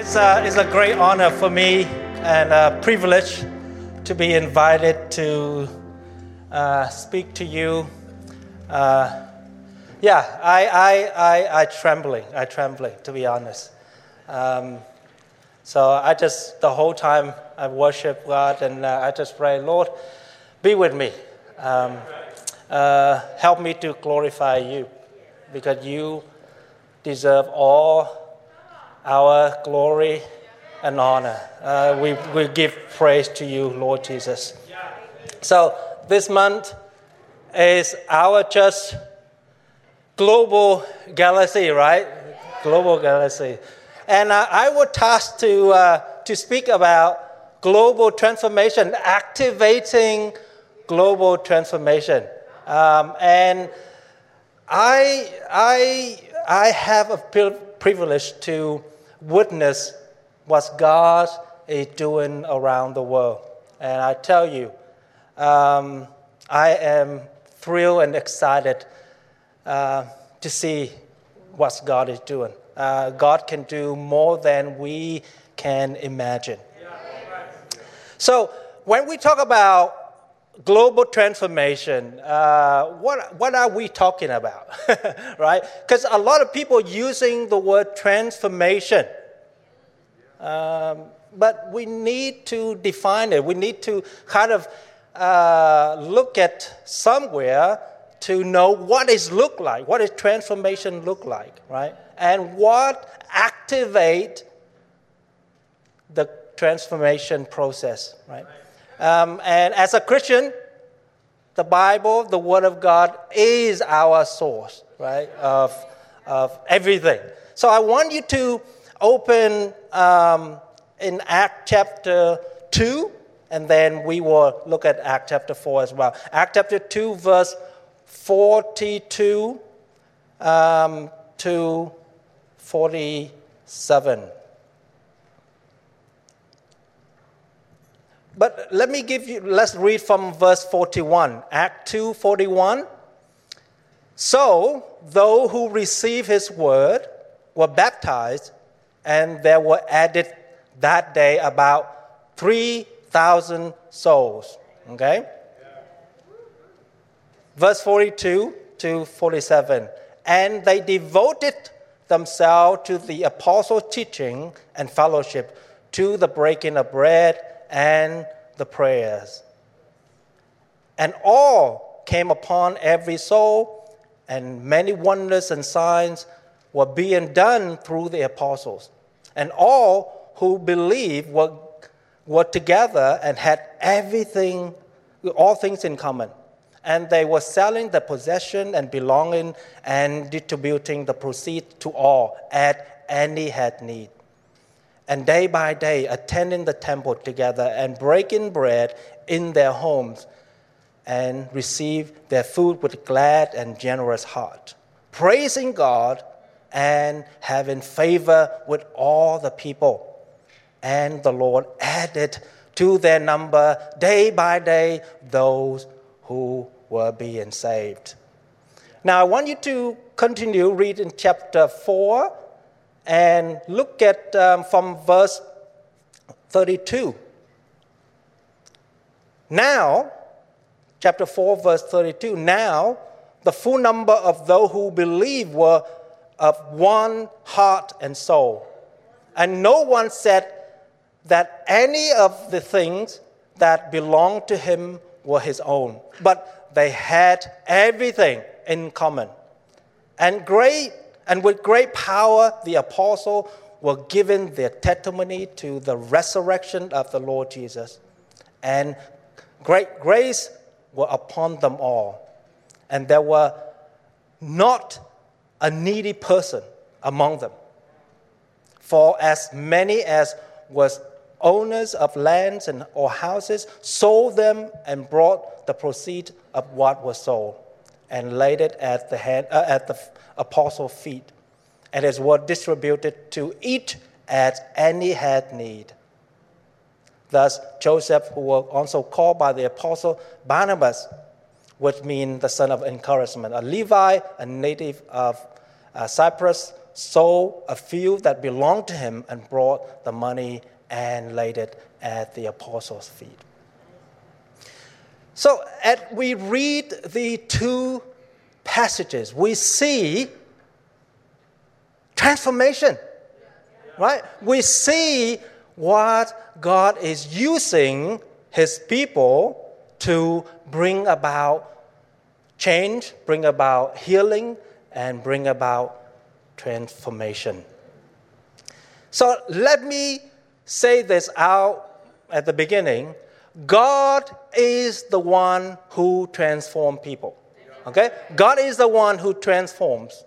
It's a, it's a great honor for me and a privilege to be invited to uh, speak to you. Uh, yeah, I, I, I, I trembling, I trembling, to be honest. Um, so I just, the whole time I worship God and uh, I just pray, Lord, be with me. Um, uh, help me to glorify you because you deserve all our glory and honor. Uh, we, we give praise to you, Lord Jesus. So this month is our just global galaxy, right? Global galaxy. And uh, I was tasked to, uh, to speak about global transformation, activating global transformation. Um, and I, I, I have a privilege to witness what God is doing around the world. And I tell you, um, I am thrilled and excited uh, to see what God is doing. Uh, God can do more than we can imagine. So, when we talk about global transformation, uh, what, what are we talking about? right? Because a lot of people using the word transformation. Um, but we need to define it. We need to kind of uh, look at somewhere to know what it look like, what does transformation look like, right? And what activate the transformation process, right? Um, and as a Christian, the Bible, the Word of God, is our source, right, of, of everything. So I want you to open um, in Act chapter 2, and then we will look at Act chapter 4 as well. Act chapter 2, verse 42 um, to 47. But let me give you, let's read from verse 41, Act 2 41. So, those who received his word were baptized, and there were added that day about 3,000 souls. Okay? Verse 42 to 47. And they devoted themselves to the apostles' teaching and fellowship, to the breaking of bread and the prayers. And all came upon every soul, and many wonders and signs were being done through the apostles. And all who believed were, were together and had everything, all things in common. And they were selling the possession and belonging and distributing the proceeds to all at any had need and day by day attending the temple together and breaking bread in their homes and receive their food with glad and generous heart, praising God and having favor with all the people. And the Lord added to their number day by day those who were being saved. Now, I want you to continue reading chapter 4 and look at um, from verse 32. Now, chapter 4, verse 32, now the full number of those who believe were of one heart and soul. And no one said that any of the things that belonged to him were his own, but they had everything in common. And great and with great power, the apostle were given their testimony to the resurrection of the Lord Jesus. And great grace were upon them all. And there were not a needy person among them. For as many as was owners of lands and or houses sold them and brought the proceeds of what was sold and laid it at the, hand, uh, at the apostles' feet, and it was distributed to each as any had need. Thus, Joseph, who was also called by the apostle Barnabas, which means the son of encouragement, a Levi, a native of uh, Cyprus, sold a field that belonged to him and brought the money and laid it at the apostles' feet. So, as we read the two passages, we see transformation, right? We see what God is using his people to bring about change, bring about healing, and bring about transformation. So let me say this out at the beginning God is the one who transforms people. Okay? God is the one who transforms.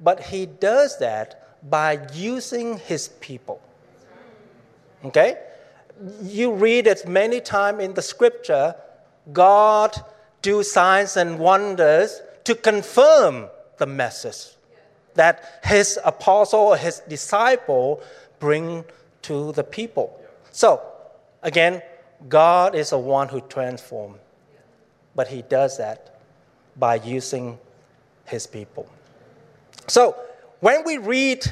But He does that by using His people. Okay? You read it many times in the scripture. God do signs and wonders to confirm the message that his apostle or his disciple bring to the people. So, again, God is the one who transforms, but he does that by using his people. So, when we read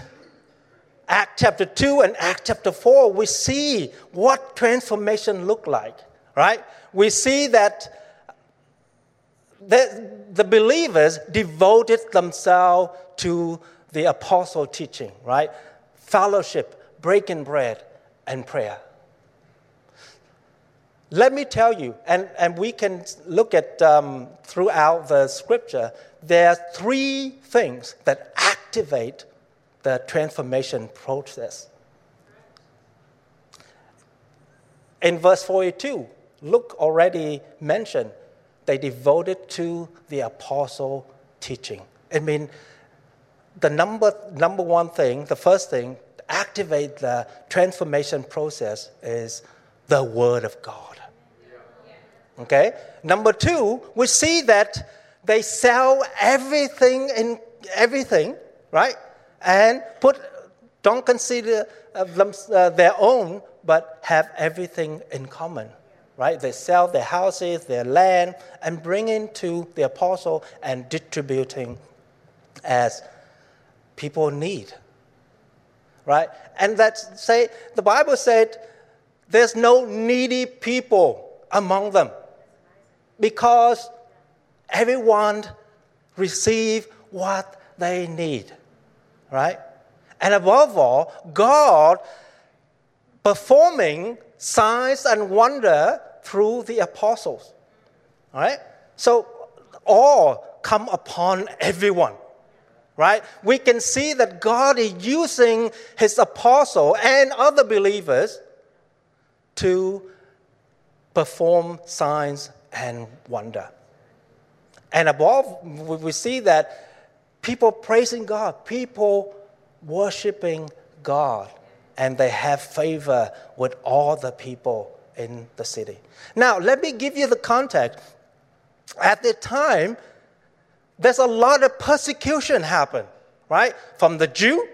Act chapter 2 and Act chapter 4, we see what transformation looked like, right? We see that the, the believers devoted themselves to the apostle teaching, right? Fellowship, breaking bread, and prayer. Let me tell you, and, and we can look at um, throughout the scripture, there are three things that activate the transformation process. In verse 42, Luke already mentioned they devoted to the apostle teaching. I mean, the number, number one thing, the first thing, to activate the transformation process is the Word of God. Okay? Number two, we see that they sell everything in everything, right? And put, don't consider uh, them, uh, their own, but have everything in common right? They sell their houses, their land, and bring into the apostle and distributing as people need, right? And that's say the Bible said there's no needy people among them because everyone receive what they need, right? And above all, God performing signs and wonder through the apostles. All right? So all come upon everyone. Right? We can see that God is using his apostle and other believers to perform signs and wonder. And above, we see that people praising God, people worshiping God and they have favor with all the people in the city. Now, let me give you the context. At the time, there's a lot of persecution happen, right? From the Jew,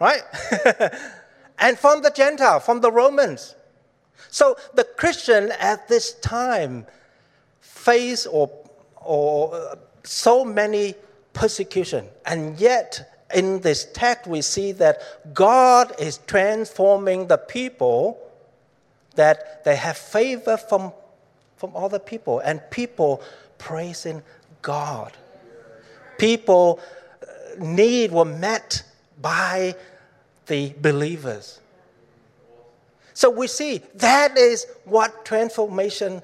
right? and from the Gentile, from the Romans. So the Christian at this time face or, or so many persecution, and yet in this text, we see that God is transforming the people, that they have favor from, from other people, and people praising God. People uh, need were met by the believers. So we see that is what transformation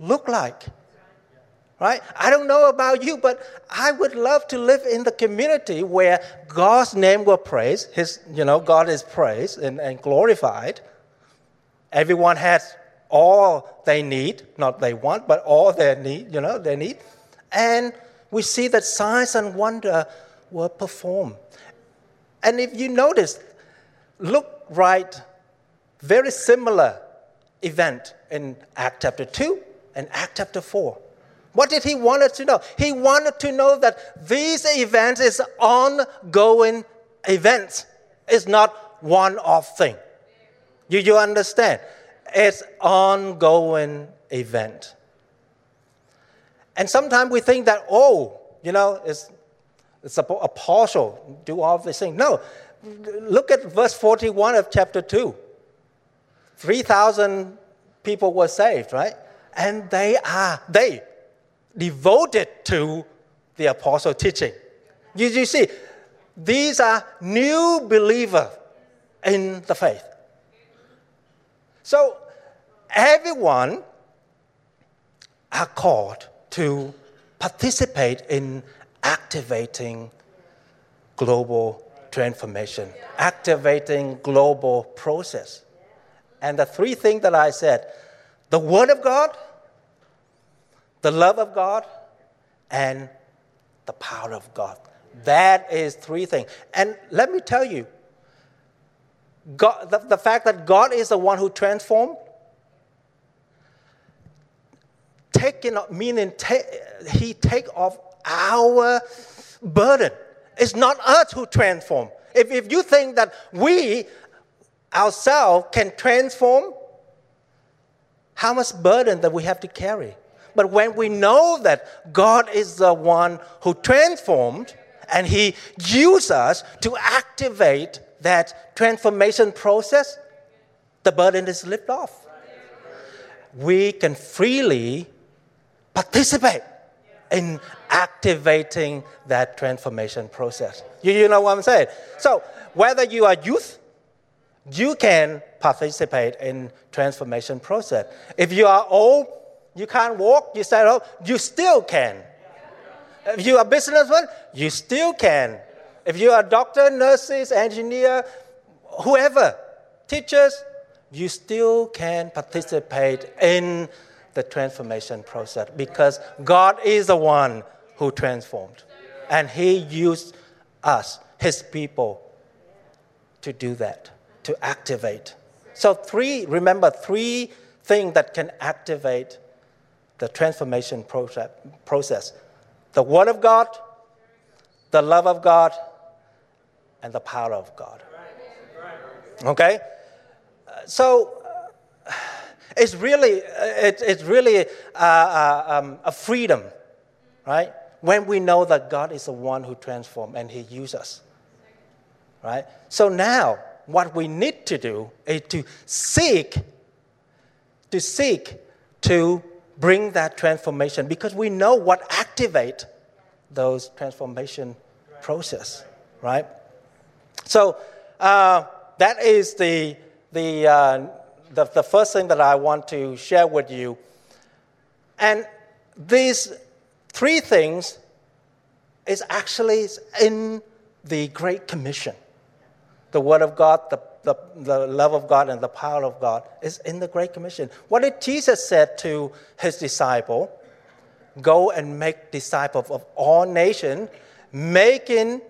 look like right? I don't know about you, but I would love to live in the community where God's name will praise. His, you know, God is praised and, and glorified. Everyone has all they need, not they want, but all they need, you know, they need. And we see that signs and wonder were performed. And if you notice, look right, very similar event in Act chapter 2 and Act chapter 4 what did he want us to know? He wanted to know that these events is ongoing events. It's not one-off thing. You, you understand? It's ongoing event. And sometimes we think that, oh, you know, it's It's apostle, do all these things. No, look at verse 41 of chapter 2. 3,000 people were saved, right? And they are, they devoted to the apostle teaching. You, you see, these are new believers in the faith. So everyone are called to participate in activating global transformation, activating global process. And the three things that I said the Word of God, the love of God, and the power of God. That is three things. And let me tell you, God, the, the fact that God is the one who transformed, taking meaning ta- He take off our burden. It's not us who transform. If, if you think that we ourselves can transform, how much burden that we have to carry? But when we know that God is the one who transformed and He uses us to activate that transformation process, the burden is lifted off. We can freely participate in activating that transformation process. You, you know what I'm saying? So, whether you are youth, you can participate in transformation process. If you are old, you can't walk, you stay home, you still can. If you are a businessman, you still can. If you are a doctor, nurses, engineer, whoever, teachers, you still can participate in the transformation process because God is the one who transformed. And He used us, His people, to do that, to activate. So, three, remember, three things that can activate the transformation process the Word of God, the love of God, and the power of God. Okay? So, uh, it's really, it, it's really uh, uh, um, a freedom, right? When we know that God is the one who transforms and He uses us, right? So now, what we need to do is to seek, to seek to bring that transformation because we know what activate those transformation process, right? So uh, that is the the, uh, the the first thing that I want to share with you, and these three things is actually in the Great Commission, the Word of God, the the, the love of God and the power of God is in the Great Commission. What did Jesus said to his disciple? Go and make disciples of all nations, making,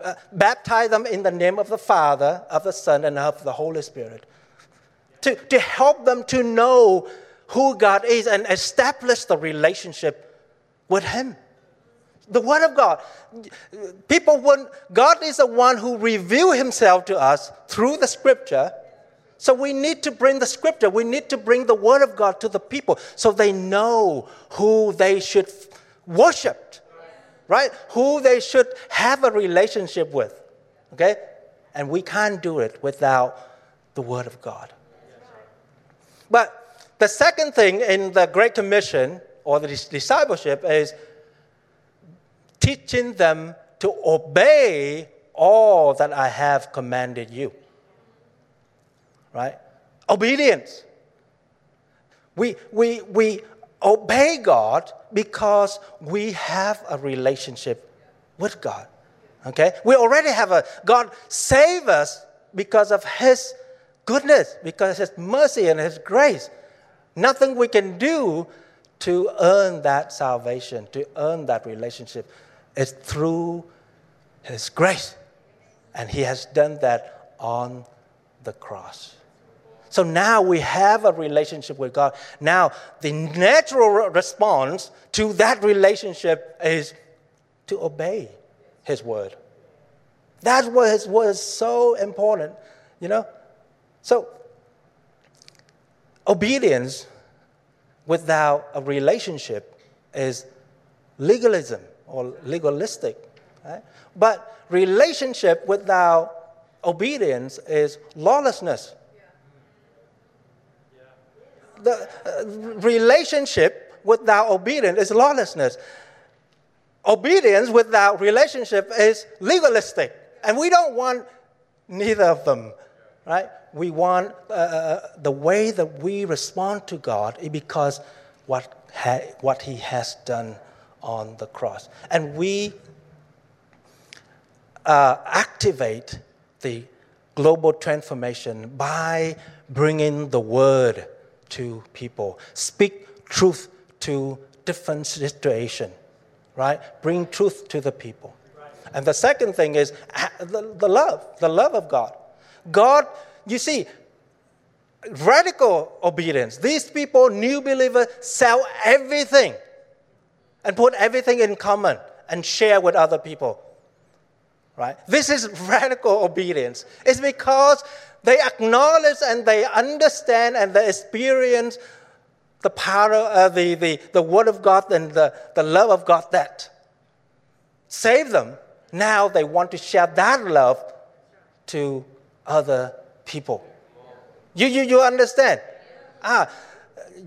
uh, baptize them in the name of the Father, of the Son, and of the Holy Spirit. To, to help them to know who God is and establish the relationship with Him the Word of God. People would God is the one who revealed Himself to us through the Scripture. So we need to bring the Scripture, we need to bring the Word of God to the people so they know who they should worship, right? Who they should have a relationship with, okay? And we can't do it without the Word of God. But the second thing in the Great Commission or the discipleship is teaching them to obey all that I have commanded you. Right? Obedience. We, we, we obey God because we have a relationship with God. Okay? We already have a God save us because of His goodness, because His mercy and His grace. Nothing we can do to earn that salvation, to earn that relationship. It's through His grace. And He has done that on the cross. So now we have a relationship with God. Now, the natural response to that relationship is to obey His word. That's what His word is so important, you know? So, obedience without a relationship is legalism or legalistic. Right? But relationship without obedience is lawlessness. The uh, relationship without obedience is lawlessness. Obedience without relationship is legalistic. And we don't want neither of them, right? We want uh, uh the way that we respond to God because what, ha- what He has done on the cross. And we uh, activate the global transformation by bringing the word to people, speak truth to different situation, right? Bring truth to the people. And the second thing is the, the love, the love of God. God, you see, radical obedience. These people, new believers, sell everything and put everything in common and share with other people. Right? This is radical obedience. It's because they acknowledge and they understand and they experience the power, uh, the, the, the word of God and the, the love of God that saved them. Now they want to share that love to other people. You, you, you understand? Ah,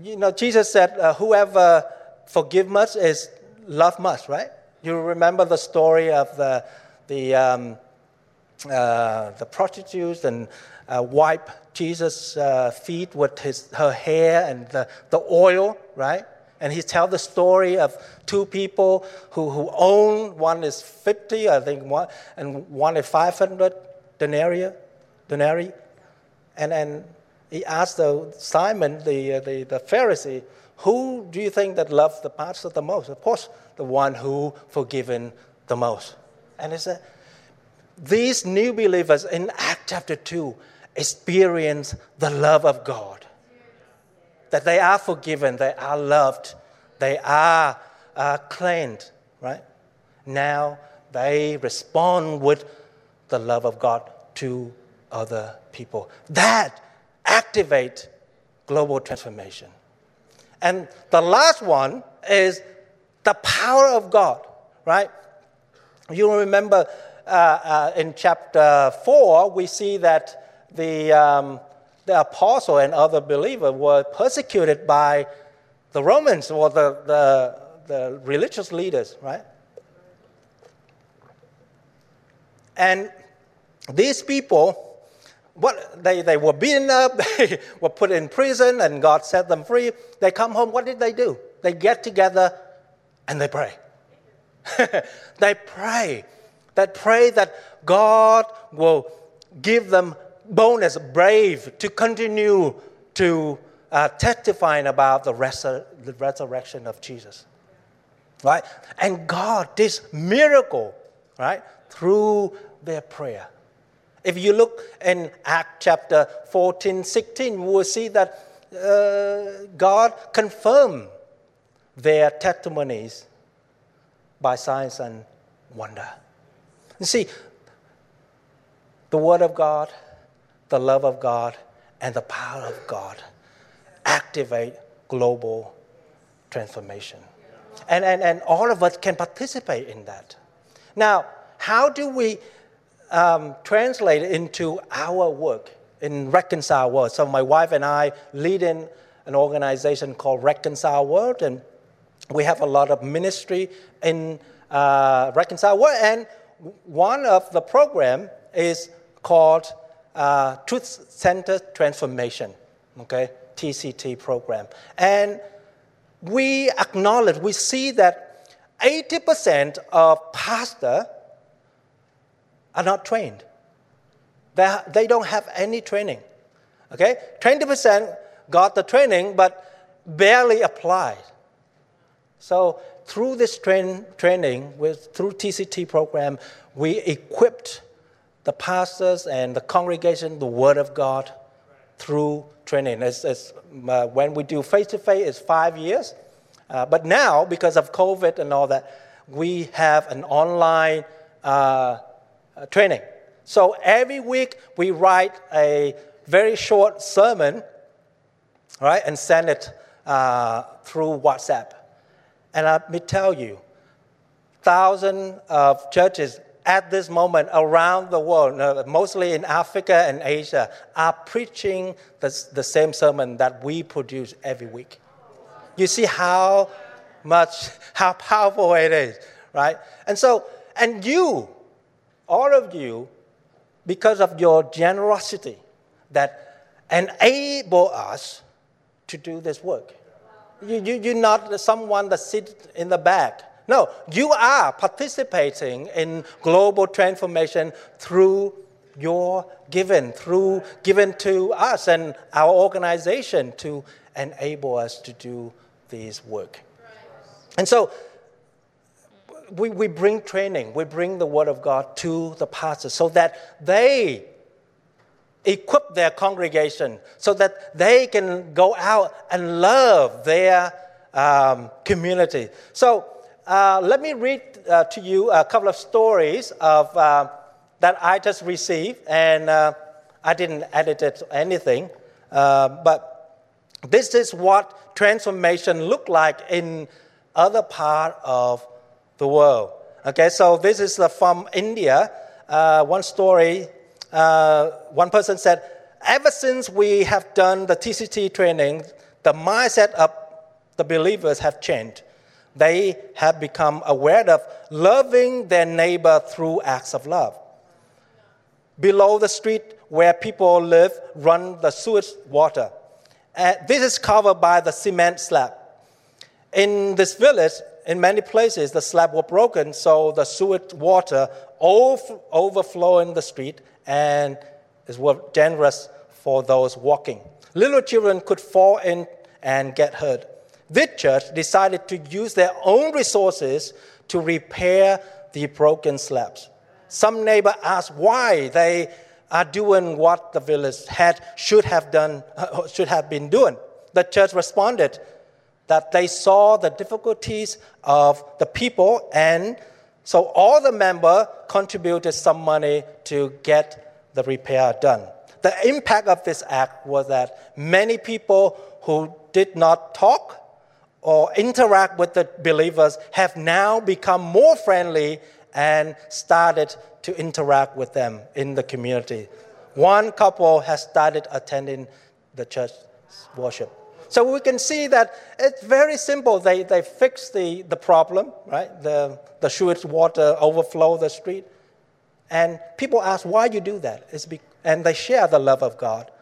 you know, Jesus said, uh, whoever forgive much is love much, right? You remember the story of the, the, um, uh, the prostitutes and uh, wipe Jesus' uh, feet with his, her hair and the, the oil, right? And he tells the story of two people who, who own, one is 50, I think, one, and one is 500 denarii. denarii. And, and he asked the, Simon, the, the, the Pharisee, who do you think that loves the pastor the most? Of course, the one who forgiven the most. And he said, these new believers in Act chapter 2 experience the love of God. That they are forgiven, they are loved, they are uh, cleansed, right? Now they respond with the love of God to other people. That activate global transformation. And the last one is the power of God, right? You remember uh, uh, in chapter 4, we see that the, um, the apostle and other believers were persecuted by the Romans or the, the, the religious leaders, right? And these people what they, they were beaten up, they were put in prison, and God set them free. They come home, what did they do? They get together and they pray. they pray. They pray that God will give them bonus, brave, to continue to uh, testifying about the, resur- the resurrection of Jesus. Right? And God, this miracle, right, through their prayer. If you look in Act chapter 14, 16, you will see that uh, God confirmed their testimonies by signs and wonder. You see, the Word of God, the love of God, and the power of God activate global transformation. And, and, and all of us can participate in that. Now, how do we um, translated into our work in Reconcile World. So my wife and I lead in an organization called Reconcile World, and we have a lot of ministry in uh, Reconcile World. And one of the program is called uh, Truth Center Transformation, okay, TCT program. And we acknowledge, we see that 80% of pastor are not trained. They, they don't have any training. Okay? 20% got the training but barely applied. So through this train, training, with, through TCT program, we equipped the pastors and the congregation, the Word of God, through training. It's, it's, uh, when we do face to face, it's five years. Uh, but now, because of COVID and all that, we have an online uh, uh, training. So every week we write a very short sermon, right, and send it uh, through WhatsApp. And let me tell you, thousands of churches at this moment around the world, mostly in Africa and Asia, are preaching the, the same sermon that we produce every week. You see how much, how powerful it is, right? And so, and you, all of you, because of your generosity, that enable us to do this work. You, you, you're not someone that sits in the back no, you are participating in global transformation through your giving, through giving to us and our organization to enable us to do this work. And so we, we bring training, we bring the Word of God to the pastors so that they equip their congregation, so that they can go out and love their um, community. So uh, let me read uh, to you a couple of stories of, uh, that I just received, and uh, I didn't edit it or anything. Uh, but this is what transformation looked like in other part of the world. Okay, so this is from India. Uh, one story, one person said, ever since we have done the TCT training, the mindset of the believers have changed they have become aware of loving their neighbor through acts of love. Below the street where people live, run the sewage water. And this is covered by the cement slab. In this village, in many places, the slab were broken, so the sewage water over, overflowing the street and it was dangerous for those walking. Little children could fall in and get hurt this church decided to use their own resources to repair the broken slabs. Some neighbor asked why they are doing what the village had should have done should have been doing. The church responded that they saw the difficulties of the people and so all the member contributed some money to get the repair done. The impact of this act was that many people who did not talk or interact with the believers have now become more friendly and started to interact with them in the community. One couple has started attending the church worship. So we can see that it's very simple. They, they fix the, the problem, right? The, the sewage water overflow the street. And people ask why you do that. It's be, and they share the love of God.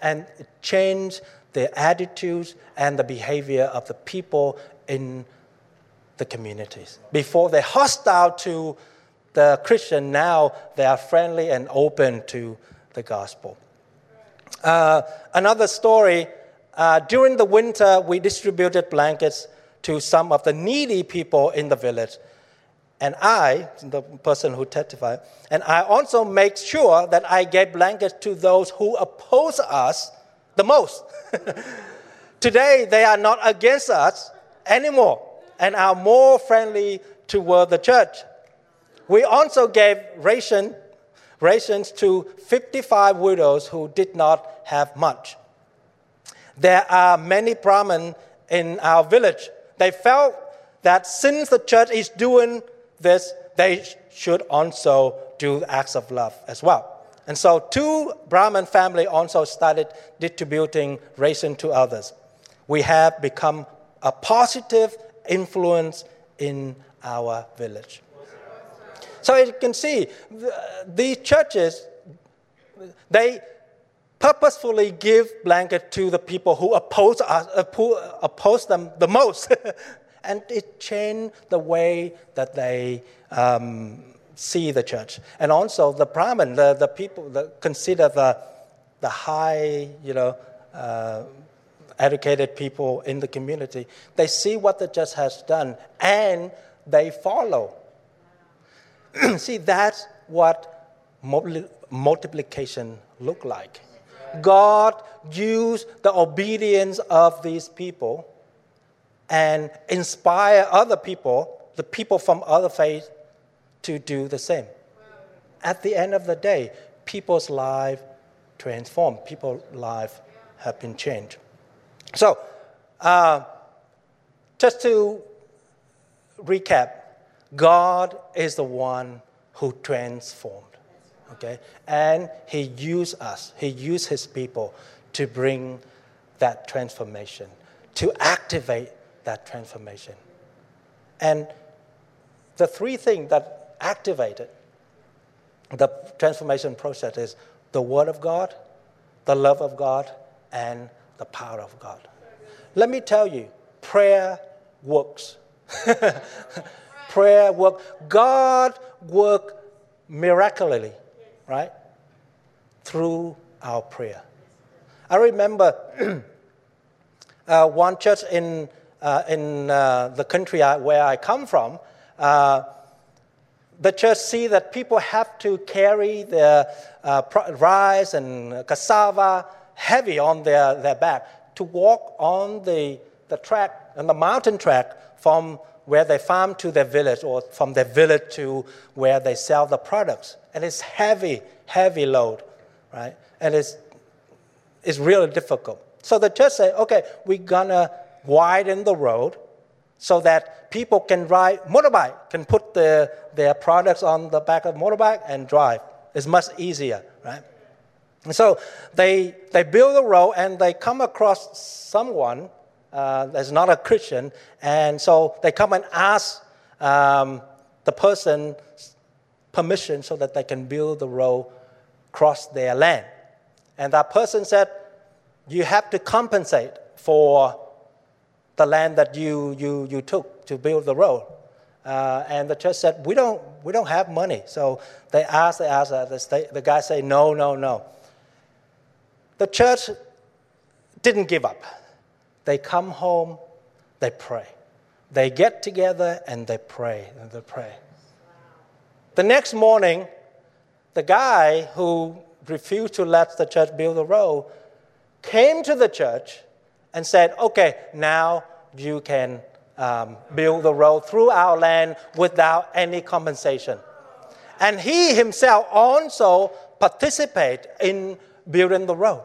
And it changed the attitudes and the behavior of the people in the communities. Before they're hostile to the Christian, now they are friendly and open to the gospel. Uh, another story uh, during the winter, we distributed blankets to some of the needy people in the village. And I, the person who testified, and I also make sure that I gave blankets to those who oppose us the most. Today, they are not against us anymore and are more friendly toward the church. We also gave ration, rations to 55 widows who did not have much. There are many Brahmin in our village. They felt that since the church is doing this, they should also do acts of love as well. And so two Brahmin family also started distributing ration to others. We have become a positive influence in our village. So you can see, these churches, they purposefully give blanket to the people who oppose, us, oppose them the most. and it changed the way that they um, see the church. And also the Brahmin, the, the people that consider the, the high, you know, uh, educated people in the community, they see what the church has done and they follow. see, that's what multiplication look like. God used the obedience of these people and inspire other people, the people from other faiths, to do the same. At the end of the day, people's life transformed. People's life have been changed. So, uh, just to recap, God is the one who transformed. Okay? And He used us, He used His people to bring that transformation, to activate that transformation. And the three things that activated the transformation process is the Word of God, the love of God, and the power of God. Let me tell you, prayer works. prayer works. God works miraculously, right? Through our prayer. I remember uh, one church in, uh, in uh, the country I, where I come from. Uh, the church see that people have to carry their uh, rice and cassava heavy on their, their back to walk on the, the track, on the mountain track from where they farm to their village or from their village to where they sell the products. And it's heavy, heavy load, right? And it's, it's really difficult. So the church said, okay, we're gonna widen the road so that people can ride motorbike, can put the, their products on the back of motorbike and drive. It's much easier, right? And so they, they build a road and they come across someone uh, that's not a Christian, and so they come and ask um, the person permission so that they can build the road across their land. And that person said, You have to compensate for the land that you, you, you took to build the road. Uh, and the church said, we don't, we don't have money. So they asked, they asked, uh, the, the guy said, no, no, no. The church didn't give up. They come home, they pray. They get together and they pray and they pray. The next morning, the guy who refused to let the church build the road came to the church and said, Okay, now you can um, build the road through our land without any compensation. And he himself also participate in building the road.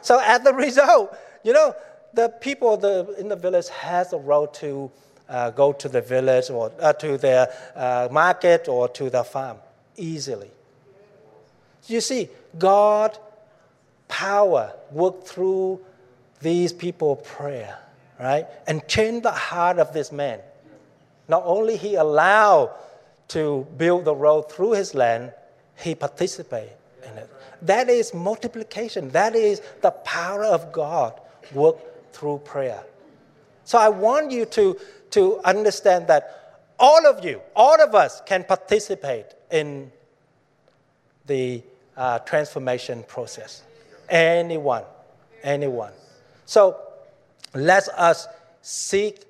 So as a result, you know, the people the, in the village has a road to uh, go to the village or uh, to their uh, market or to the farm easily. You see, God power worked through these people prayer, right? And changed the heart of this man. Not only he allowed to build the road through his land, he participated in it. That is multiplication. That is the power of God work through prayer. So I want you to, to understand that all of you, all of us can participate in the uh, transformation process. Anyone, anyone. So let us seek.